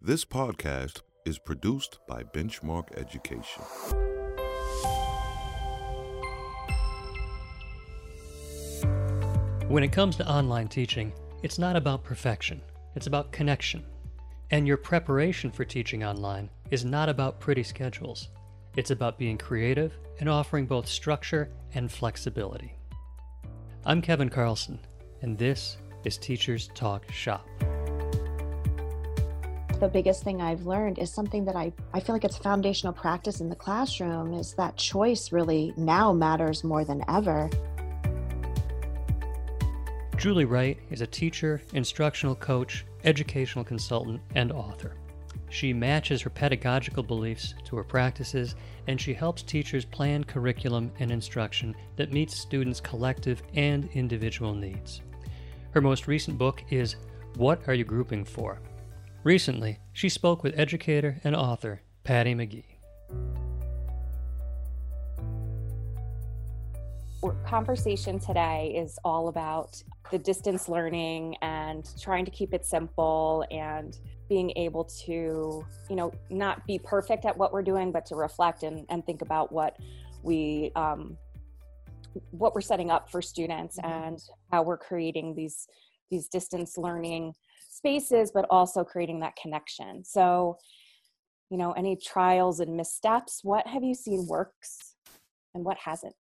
This podcast is produced by Benchmark Education. When it comes to online teaching, it's not about perfection, it's about connection. And your preparation for teaching online is not about pretty schedules. It's about being creative and offering both structure and flexibility. I'm Kevin Carlson, and this is Teachers Talk Shop. The biggest thing I've learned is something that I, I feel like it's foundational practice in the classroom is that choice really now matters more than ever. Julie Wright is a teacher, instructional coach, educational consultant, and author. She matches her pedagogical beliefs to her practices, and she helps teachers plan curriculum and instruction that meets students' collective and individual needs. Her most recent book is What Are You Grouping For? Recently, she spoke with educator and author Patty McGee. Our conversation today is all about the distance learning and trying to keep it simple and being able to you know not be perfect at what we're doing but to reflect and, and think about what we um, what we're setting up for students mm-hmm. and how we're creating these these distance learning spaces but also creating that connection. So you know any trials and missteps what have you seen works and what hasn't?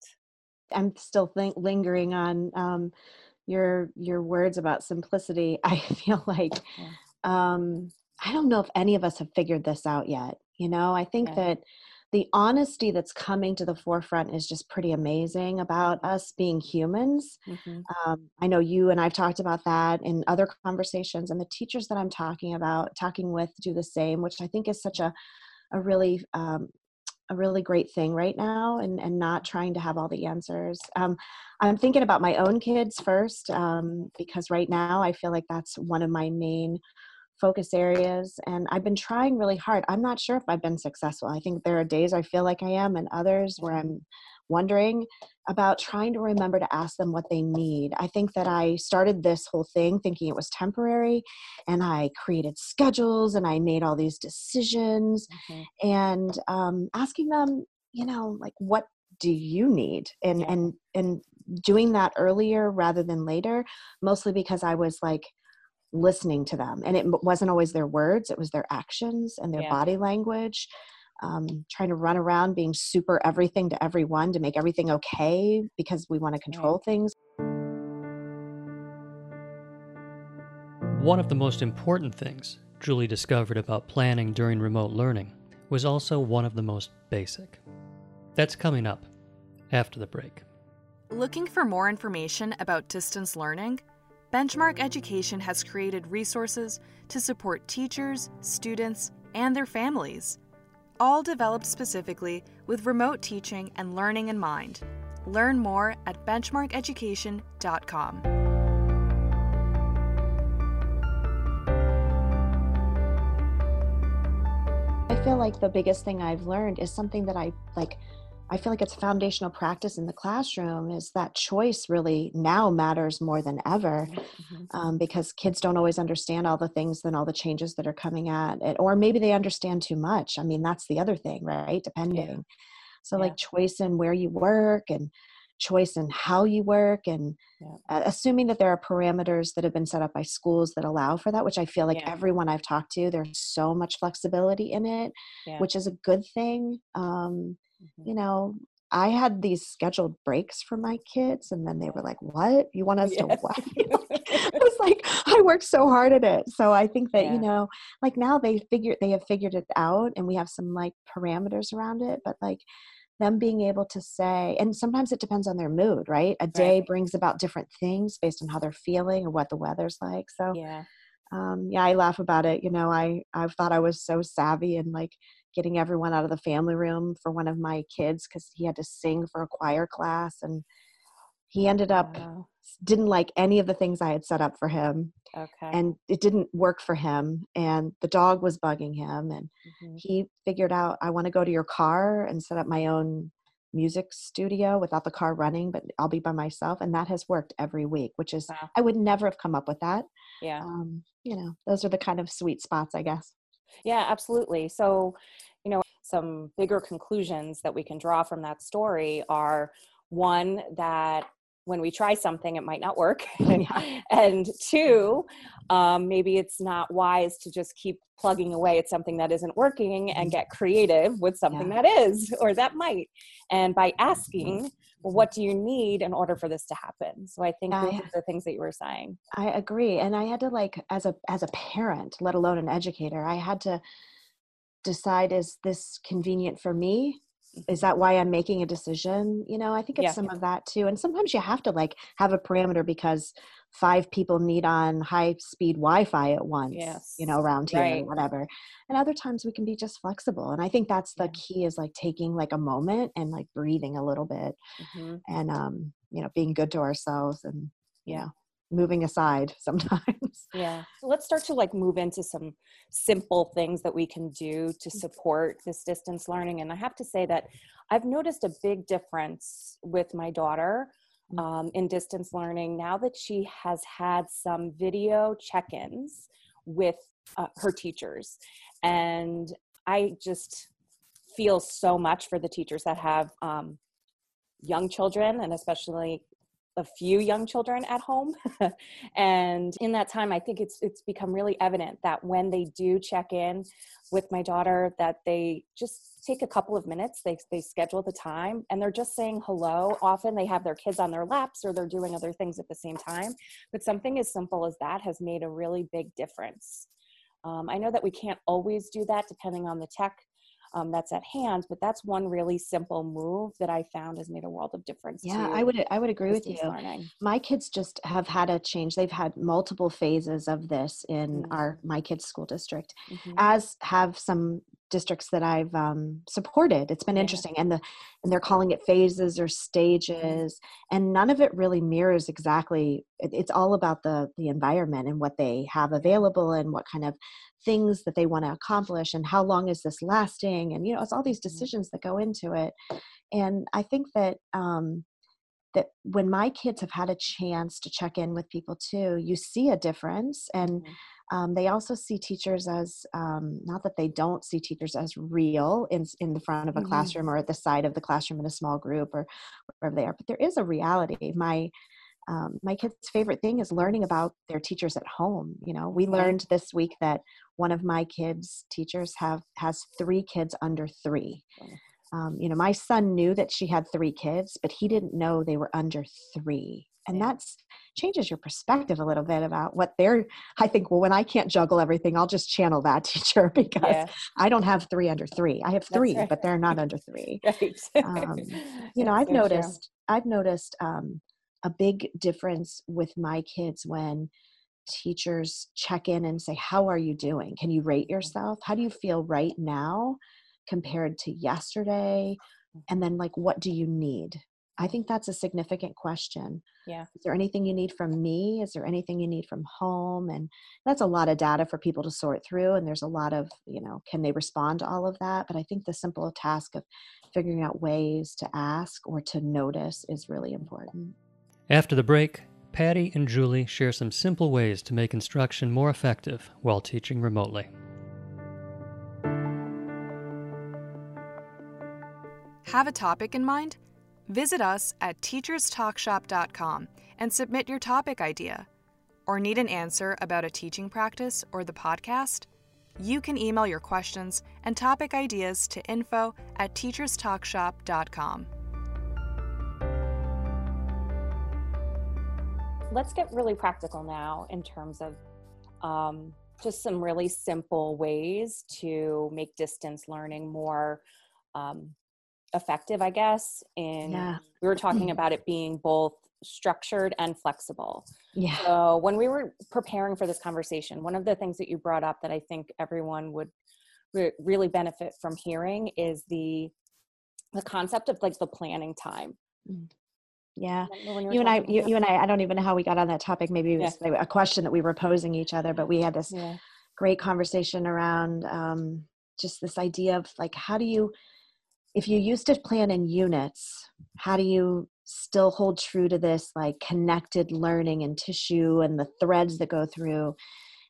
I'm still think, lingering on um, your your words about simplicity. I feel like um i don't know if any of us have figured this out yet you know? I think yeah. that the honesty that's coming to the forefront is just pretty amazing about us being humans mm-hmm. um, i know you and i've talked about that in other conversations and the teachers that i'm talking about talking with do the same which i think is such a a really um, a really great thing right now and, and not trying to have all the answers. Um, I'm thinking about my own kids first um, because right now I feel like that's one of my main focus areas and I've been trying really hard. I'm not sure if I've been successful. I think there are days I feel like I am and others where I'm wondering about trying to remember to ask them what they need. I think that I started this whole thing thinking it was temporary and I created schedules and I made all these decisions mm-hmm. and um, asking them, you know, like, what do you need? And, and, and doing that earlier rather than later, mostly because I was like, listening to them and it wasn't always their words it was their actions and their yeah. body language um, trying to run around being super everything to everyone to make everything okay because we want to control things. One of the most important things Julie discovered about planning during remote learning was also one of the most basic. That's coming up after the break. Looking for more information about distance learning? Benchmark Education has created resources to support teachers, students, and their families all developed specifically with remote teaching and learning in mind. Learn more at benchmarkeducation.com. I feel like the biggest thing I've learned is something that I like I feel like it's a foundational practice in the classroom is that choice really now matters more than ever mm-hmm. um, because kids don't always understand all the things and all the changes that are coming at it or maybe they understand too much i mean that's the other thing right depending yeah. so yeah. like choice in where you work and choice in how you work and yeah. uh, assuming that there are parameters that have been set up by schools that allow for that which i feel like everyone i've talked to there's so much flexibility in it which is a good thing um. You know I had these scheduled breaks for my kids, and then they were like, "What? You want us yes. to what?" I was like, "I worked so hard at it." So I think that yeah. you know, like now they figure they have figured it out, and we have some like parameters around it. But like them being able to say, and sometimes it depends on their mood, right? A day right. brings about different things based on how they're feeling or what the weather's like. So yeah, um, yeah, I laugh about it. You know, I I thought I was so savvy and like getting everyone out of the family room for one of my kids because he had to sing for a choir class and he ended up wow. didn't like any of the things i had set up for him okay and it didn't work for him and the dog was bugging him and mm-hmm. he figured out i want to go to your car and set up my own music studio without the car running but i'll be by myself and that has worked every week which is wow. i would never have come up with that yeah um, you know those are the kind of sweet spots i guess Yeah, absolutely. So, you know, some bigger conclusions that we can draw from that story are one that when we try something it might not work and two um, maybe it's not wise to just keep plugging away at something that isn't working and mm-hmm. get creative with something yeah. that is or that might and by asking well, what do you need in order for this to happen? So i think I, those are the things that you were saying. I agree and i had to like as a as a parent let alone an educator i had to decide is this convenient for me? Is mm-hmm. that why i'm making a decision? You know i think it's yeah. some of that too and sometimes you have to like have a parameter because five people meet on high speed wi-fi at once yes. you know around here right. or whatever and other times we can be just flexible and i think that's the key is like taking like a moment and like breathing a little bit mm-hmm. and um you know being good to ourselves and yeah You know, moving aside sometimes. Yeah. So let's start to like move into some simple things that we can do to mm. support this distance learning. And I have to say that I've noticed a big difference with my daughter. Um, in distance learning now that she has had some video check ins with uh, her teachers. And I just feel so much for the teachers that have um, young children and especially a few young children at home. And in that time i think it's it's become really evident that when they do check in with my daughter that they just take a couple of minutes they they schedule the time and they're just saying hello. Often they have their kids on their laps or they're doing other things at the same time. But something as simple as that has made a really big difference. Um, i know that we can't always do that depending on the tech um, that's at hand but that's one really simple move that i found has made a world of difference yeah i would i would agree with you learning. my kids just have had a change they've had multiple phases of this in mm-hmm. our my kids school district mm-hmm. as have some districts that I've um, supported. It's been yeah. interesting, and the and they're calling it phases or stages, and none of it really mirrors exactly. It, it's all about the the environment and what they have available and what kind of things that they want to accomplish and how long is this lasting and you know it's all these mm-hmm. decisions that go into it and i think that um that when my kids have had a chance to check in with people too you see a difference and mm-hmm um, they also see teachers as um, not that they don't see teachers as real in in the front of a mm-hmm. classroom or at the side of the classroom in a small group or wherever they are. But there is a reality. My um, my kids' favorite thing is learning about their teachers at home. You know, we learned this week that one of my kids' teachers have has three kids under three. Um, you know, my son knew that she had three kids, but he didn't know they were under three. And that's changes your perspective a little bit about what they're i think well when i can't juggle everything i'll just channel that teacher because yeah. i don't have three under three. I have three right. but they're not under three. Right. um, you know i've noticed i've noticed um, a big difference with my kids when teachers check in and say how are you doing? Can you rate yourself? How do you feel right now compared to yesterday and then like what do you need I think that's a significant question. Yeah. Is there anything you need from me? Is there anything you need from home? And that's a lot of data for people to sort through. And there's a lot of, you know, can they respond to all of that? But I think the simple task of figuring out ways to ask or to notice is really important. After the break, Patty and Julie share some simple ways to make instruction more effective while teaching remotely. Have a topic in mind? Visit us at teacherstalkshop.com and submit your topic idea. Or need an answer about a teaching practice or the podcast? You can email your questions and topic ideas to info at teacherstalkshop.com. Let's get really practical now in terms of um, just some really simple ways to make distance learning more um, effective, I guess. And yeah. we were talking about it being both structured and flexible. Yeah. So when we were preparing for this conversation, one of the things that you brought up that I think everyone would re- really benefit from hearing is the the concept of like the planning time. Mm. Yeah. You and I, you, you, and I, I don't even know how we got on that topic. Maybe it was yeah. a question that we were posing each other, but we had this yeah. great conversation around um, just this idea of like, how do you, if you used to plan in units, how do you still hold true to this like connected learning and tissue and the threads that go through?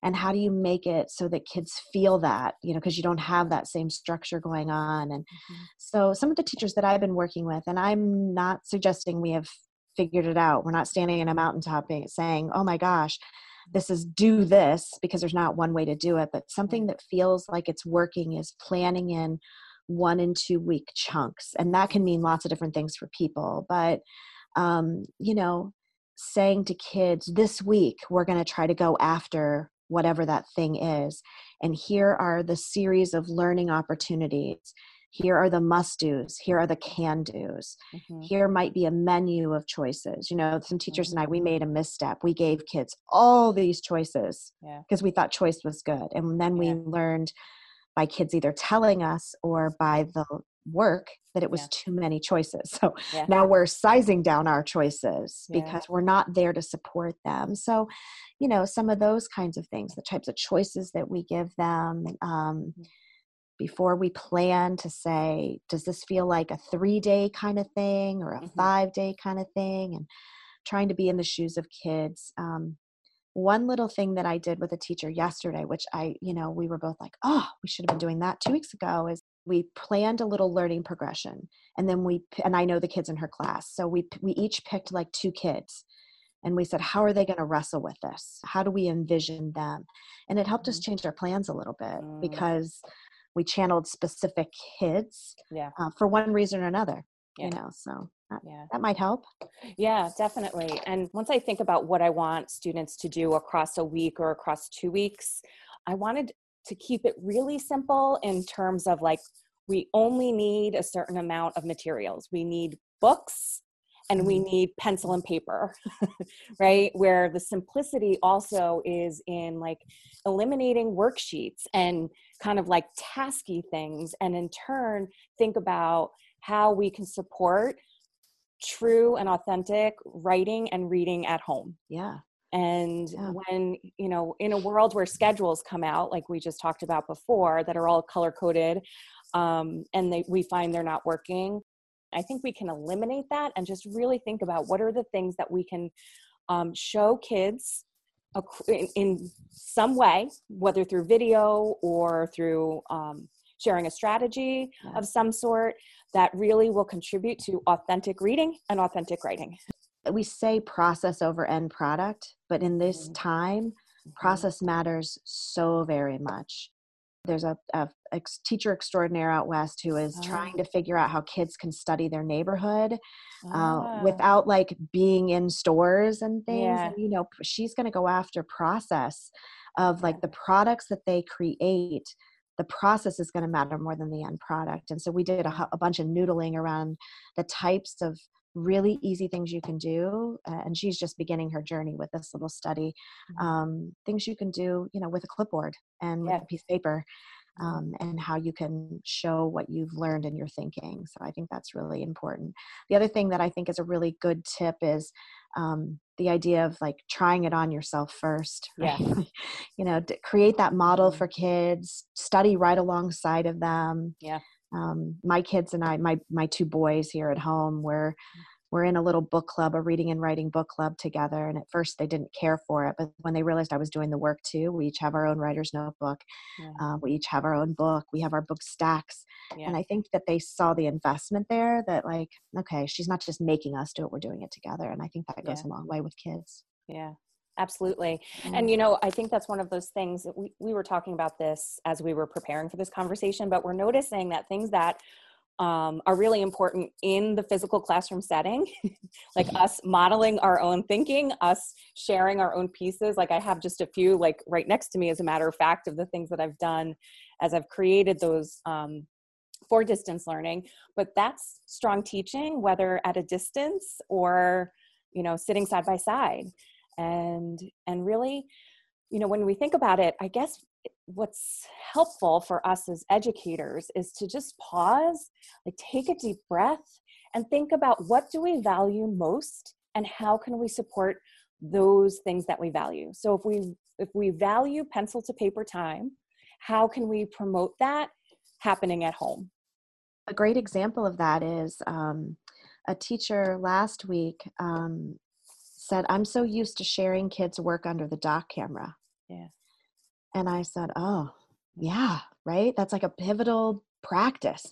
and how do you make it so that kids feel that you know because you don't have that same structure going on and mm-hmm. so some of the teachers that i've been working with and i'm not suggesting we have figured it out we're not standing in a mountaintop saying oh my gosh this is do this because there's not one way to do it but something that feels like it's working is planning in one and two week chunks and that can mean lots of different things for people but um, you know saying to kids this week we're going to try to go after whatever that thing is and here are the series of learning opportunities here are the must do's here are the can do's mm-hmm. here might be a menu of choices you know some teachers mm-hmm. and i we mm-hmm. made a misstep we gave kids all these choices because yeah. we thought choice was good and then we learned by kids either telling us or by the work that it was yeah. too many choices. So yeah. now we're sizing down our choices yeah. because we're not there to support them. So, you know, some of those kinds of things, the types of choices that we give them. Um, mm-hmm. before we plan to say, does this feel like a three day kind of thing or a mm-hmm. five day kind of thing? And trying to be in the shoes of kids. Um, one little thing that I did with a teacher yesterday, which I, you know, we were both like, oh, we should have been doing that two weeks ago, is we planned a little learning progression and then we and i know the kids in her class so we we each picked like two kids and we said how are they going to wrestle with this how do we envision them and it helped us mm-hmm. change our plans a little bit mm. because we channeled specific kids yeah. Uh, for one reason or another yeah. you know so that, yeah. that might help yeah definitely and once i think about what i want students to do across a week or across two weeks i wanted to keep it really simple in terms of like we only need a certain amount of materials. We need books and we mm-hmm. need pencil and paper, right? Where the simplicity also is in like eliminating worksheets and kind of like tasky things, and in turn, think about how we can support true and authentic writing and reading at home. Yeah and yeah. when you know in a world where schedules come out like we just talked about before that are all color coded um, and they, we find they're not working i think we can eliminate that and just really think about what are the things that we can um, show kids in, in, some way whether through video or through um, sharing a strategy yeah. of some sort that really will contribute to authentic reading and authentic writing we say process over end product, but in this mm-hmm. time, mm-hmm. process matters so very much. There's a, a, a teacher extraordinaire out west who is oh. trying to figure out how kids can study their neighborhood uh, ah. without like being in stores and things. Yeah. And, you know, she's going to go after process of like the products that they create the process is going to matter more than the end product. And so we did a, a, bunch of noodling around the types of really easy things you can do uh, and she's just beginning her journey with this little study mm-hmm. um, things you can do you know with a clipboard and yeah. with a piece of paper um, and how you can show what you've learned in your thinking so i think that's really important the other thing that i think is a really good tip is um, the idea of like trying it on yourself first right? yeah. you know create that model mm-hmm. for kids study right alongside of them yeah um, my kids and I, my my two boys here at home, we're we're in a little book club, a reading and writing book club together. And at first, they didn't care for it, but when they realized I was doing the work too, we each have our own writer's notebook. Yeah. Uh, we each have our own book. We have our book stacks, yeah. and I think that they saw the investment there. That like, okay, she's not just making us do it; we're doing it together. And I think that goes yeah. a long way with kids. Yeah, absolutely and you know i think that's one of those things that we, we were talking about this as we were preparing for this conversation but we're noticing that things that um, are really important in the physical classroom setting. Like mm-hmm. us modeling our own thinking us sharing our own pieces. Like i have just a few like right next to me as a matter of fact of the things that i've done as i've created those um, for distance learning. But that's strong teaching whether at a distance or you know sitting side by side. And and really you know when we think about it i guess what's helpful for us as educators is to just pause like take a deep breath and think about what do we value most and how can we support those things that we value so if we if we value pencil to paper time how can we promote that happening at home a great example of that is um, a teacher last week um, said, I'm so used to sharing kids' work under the doc camera. Yeah. And I said, Oh, yeah, right? That's like a pivotal practice.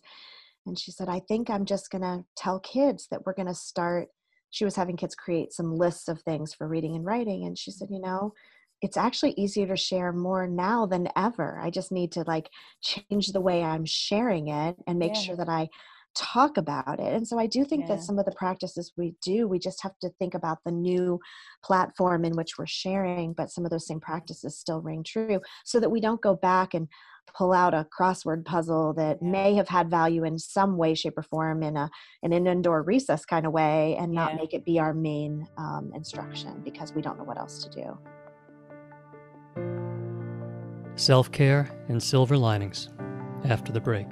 And she said, I think I'm just going to tell kids that we're going to start. She was having kids create some lists of things for reading and writing. And she said, You know, it's actually easier to share more now than ever. I just need to like change the way I'm sharing it and make Yeah. sure that I talk about it. And so I do think Yeah. that some of the practices we do, we just have to think about the new platform in which we're sharing, but some of those same practices still ring true so that we don't go back and pull out a crossword puzzle that Yeah. may have had value in some way, shape, or form in a in an indoor recess kind of way and not Yeah. make it be our main um, instruction because we don't know what else to do. Self care and silver linings after the break.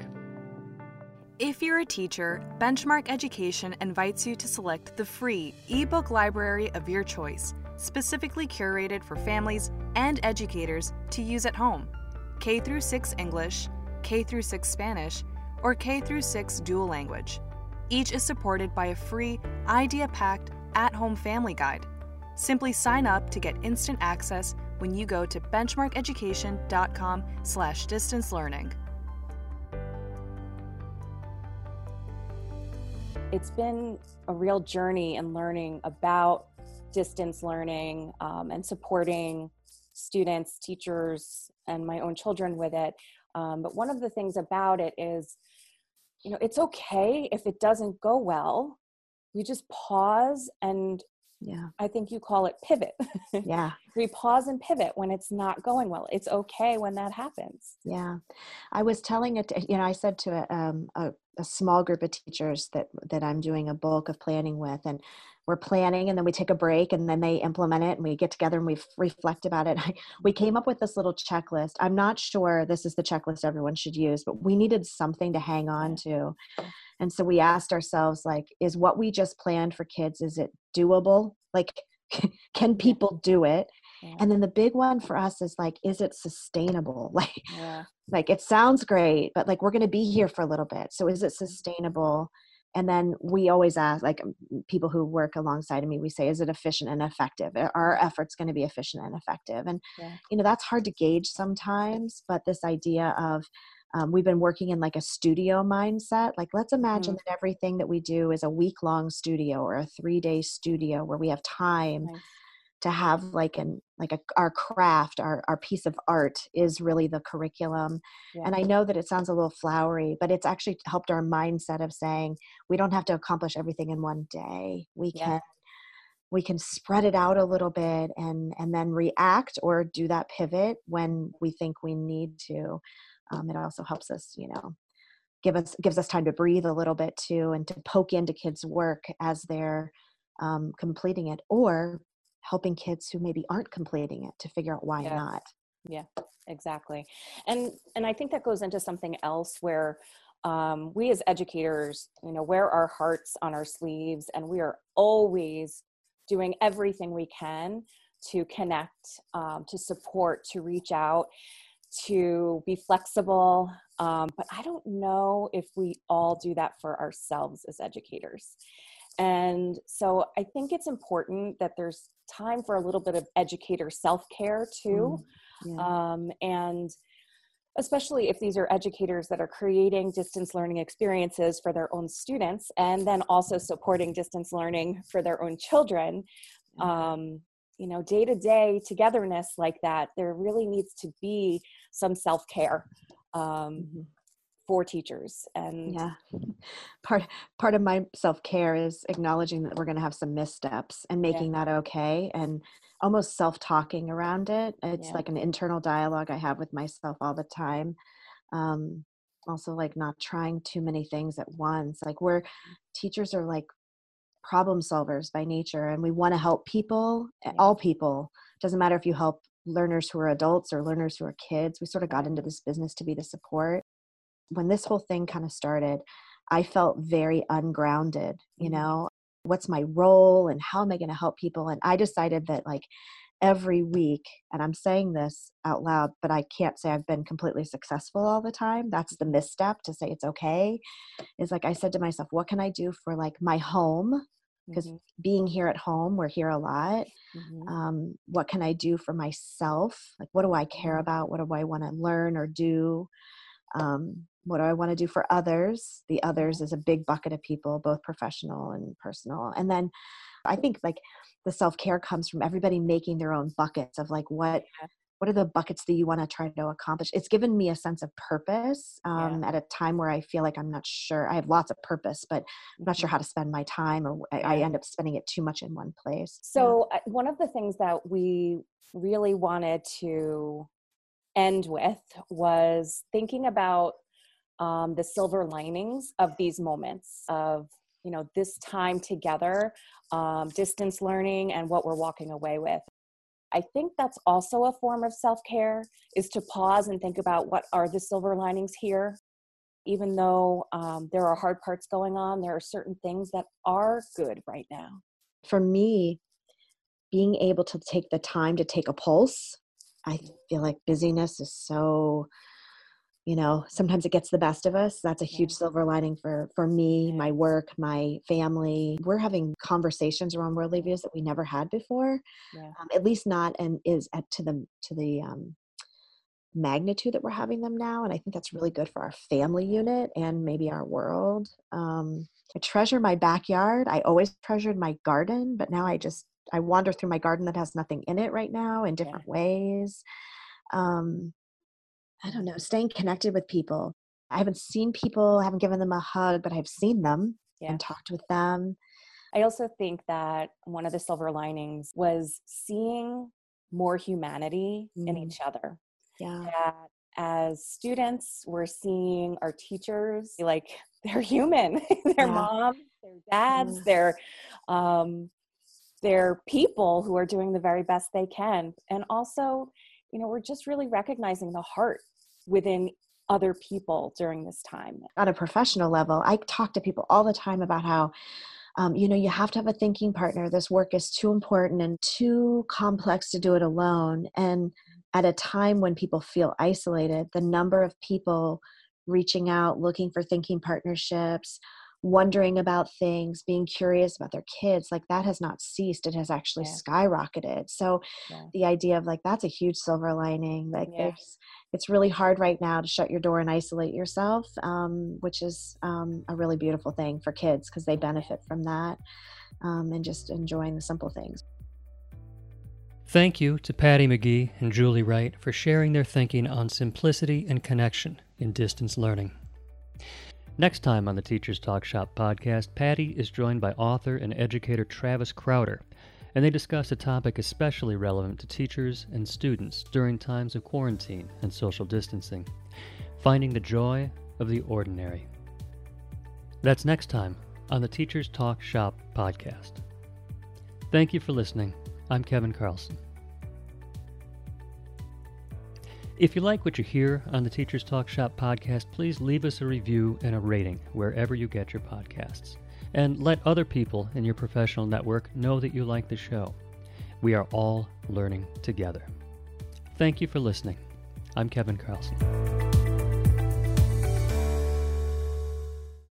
If you're a teacher, Benchmark Education invites you to select the free ebook library of your choice, specifically curated for families and educators to use at home. K through 6 English, K through 6 Spanish, or K through 6 dual language. Each is supported by a free idea-packed at-home family guide. Simply sign up to get instant access when you go to benchmarkeducation.com/distance it's been a real journey in learning about distance learning um, and supporting students, teachers, and my own children with it. Um, but one of the things about it is, you know, it's okay if it doesn't go well. We just pause and Yeah. I think you call it pivot. Yeah. we pause and pivot when it's not going well. It's okay when that happens. Yeah, I was telling it. You know, I said to a, um, a, a small group of teachers that that I'm doing a bulk of planning with, and we're planning, and then we take a break, and then they implement it, and we get together and we reflect about it. we came up with this little checklist. I'm not sure this is the checklist everyone should use, but we needed something to hang on to, and so we asked ourselves, like, is what we just planned for kids is it doable? Like, can people do it? Yeah. And then the big one for us is like, is it sustainable? Like, Yeah. like it sounds great but like we're going to be here for a little bit so is it mm-hmm. sustainable and then we always ask like people who work alongside of me we say is it efficient and effective are our efforts going to be efficient and effective and Yeah. you know that's hard to gauge sometimes but this idea of um, we've been working in like a studio mindset like let's imagine that everything that we do is a week long studio or a three day studio where we have time Nice. to have like an like a, our craft our, our piece of art is really the curriculum Yeah. and i know that it sounds a little flowery but it's actually helped our mindset of saying we don't have to accomplish everything in one day we Yeah. can we can spread it out a little bit and and then react or do that pivot when we think we need to um, it also helps us you know give us gives us time to breathe a little bit too and to poke into kids work as they're um, completing it or helping kids who maybe aren't completing it to figure out why Yes. not yeah exactly. And and i think that goes into something else where um, we as educators you know wear our hearts on our sleeves and we are always doing everything we can to connect um, to support to reach out to be flexible um, but i don't know if we all do that for ourselves as educators and so i think it's important that there's time for a little bit of educator self-care too yeah. um, and especially if these are educators that are creating distance learning experiences for their own students and then also supporting distance learning for their own children um, you know day to day togetherness like that there really needs to be some self-care um, Mhm. for teachers and yeah part part of my self-care is acknowledging that we're going to have some missteps and making that okay and almost self-talking around it it's Yeah. like an internal dialogue i have with myself all the time um also like not trying too many things at once like we're teachers are like problem solvers by nature and we want to help people Yeah. all people doesn't matter if you help learners who are adults or learners who are kids we sort of got into this business to be the support. When this whole thing kind of started i felt very ungrounded you Mhm. know? What's my role and how am i going to help people? And i decided that like every week and i'm saying this out loud but i can't say i've been completely successful all the time that's the misstep to say it's okay is like i said to myself what can i do for like my home because Mhm. being here at home we're here a lot Mhm. um, what can i do for myself like what do i care Mhm. about what do i want to learn or do um, what do i want to do for others the others is a big bucket of people both professional and personal and then i think like the self-care comes from everybody making their own buckets of like what. What are the buckets that you want to try to accomplish it's given me a sense of purpose Yeah. um, at a time where i feel like i'm not sure i have lots of purpose but i'm not sure Mhm. how to spend my time or I, I end up spending it too much in one place So, uh, one of the things that we really wanted to end with was thinking about um, the silver linings of these moments of you know this time together um, distance learning and what we're walking away with i think that's also a form of self-care is to pause and think about what are the silver linings here. Even though um, there are hard parts going on there are certain things that are good right now. For me, being able to take the time to take a pulse, I feel like busyness is so, you know, sometimes it gets the best of us. That's a huge Yeah. silver lining for for me, Yeah. my work, my family. We're having conversations around worldly views that we never had before. yeah Um, at least not and is at to the to the um, magnitude that we're having them now. And I think that's really good for our family unit and maybe our world. Um, I treasure my backyard. I always treasured my garden, but now I just I wander through my garden that has nothing in it right now in different ways. Um, I don't know, staying connected with people. I haven't seen people, I haven't given them a hug, but I've seen them Yeah. and talked with them. I also think that one of the silver linings was seeing more humanity in Mhm. each other. Yeah. That as students, we're seeing our teachers like they're human, they're Yeah. moms, they're dads, Yeah. they're um, they're people who are doing the very best they can, and also, you know, we're just really recognizing the heart within other people during this time. on a professional level, I talk to people all the time about how, um, you know, you have to have a thinking partner. This work is too important and too complex to do it alone. And at a time when people feel isolated, the number of people reaching out, looking for thinking partnerships, wondering about things, being curious about their kids, like that has not ceased. It has actually Yeah. skyrocketed. So Yeah. the idea of like that's a huge silver lining. Like Yeah. there's it's really hard right now to shut your door and isolate yourself, um, which is um, a really beautiful thing for kids because they benefit from that um, and just enjoying the simple things. Thank you to Patty McGee and Julie Wright for sharing their thinking on simplicity and connection in distance learning. Next time on the Teachers Talk Shop podcast, Patty is joined by author and educator Travis Crowder, and they discuss a topic especially relevant to teachers and students during times of quarantine and social distancing finding the joy of the ordinary. That's next time on the Teachers Talk Shop podcast. Thank you for listening. I'm Kevin Carlson. If you like what you hear on the Teachers Talk Shop podcast, please leave us a review and a rating wherever you get your podcasts. And let other people in your professional network know that you like the show. We are all learning together. Thank you for listening. I'm Kevin Carlson.